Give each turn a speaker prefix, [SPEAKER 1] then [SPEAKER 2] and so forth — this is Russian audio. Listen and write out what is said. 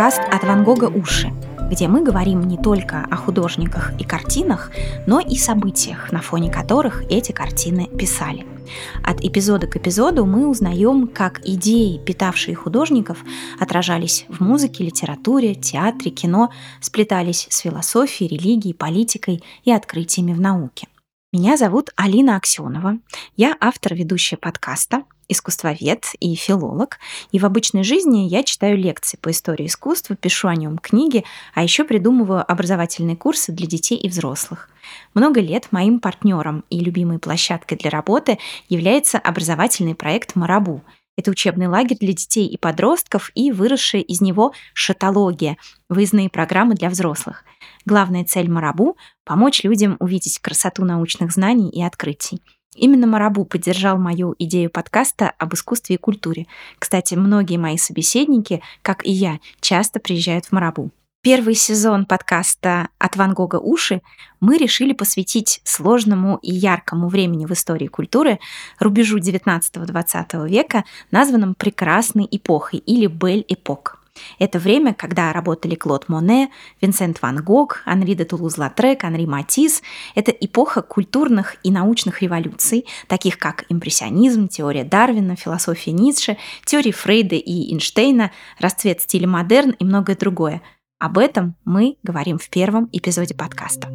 [SPEAKER 1] подкаст «От Ван Гога уши», где мы говорим не только о художниках и картинах, но и событиях, на фоне которых эти картины писали. От эпизода к эпизоду мы узнаем, как идеи, питавшие художников, отражались в музыке, литературе, театре, кино, сплетались с философией, религией, политикой и открытиями в науке. Меня зовут Алина Аксенова. Я автор ведущая подкаста, искусствовед и филолог. И в обычной жизни я читаю лекции по истории искусства, пишу о нем книги, а еще придумываю образовательные курсы для детей и взрослых. Много лет моим партнером и любимой площадкой для работы является образовательный проект «Марабу», это учебный лагерь для детей и подростков и выросшая из него шатология – выездные программы для взрослых. Главная цель Марабу – помочь людям увидеть красоту научных знаний и открытий. Именно Марабу поддержал мою идею подкаста об искусстве и культуре. Кстати, многие мои собеседники, как и я, часто приезжают в Марабу. Первый сезон подкаста «От Ван Гога уши» мы решили посвятить сложному и яркому времени в истории культуры, рубежу 19-20 века, названном «Прекрасной эпохой» или «Бель-эпок». Это время, когда работали Клод Моне, Винсент Ван Гог, Анри де Тулуз-Латрек, Анри Матис. Это эпоха культурных и научных революций, таких как импрессионизм, теория Дарвина, философия Ницше, теории Фрейда и Эйнштейна, расцвет стиля модерн и многое другое – об этом мы говорим в первом эпизоде подкаста.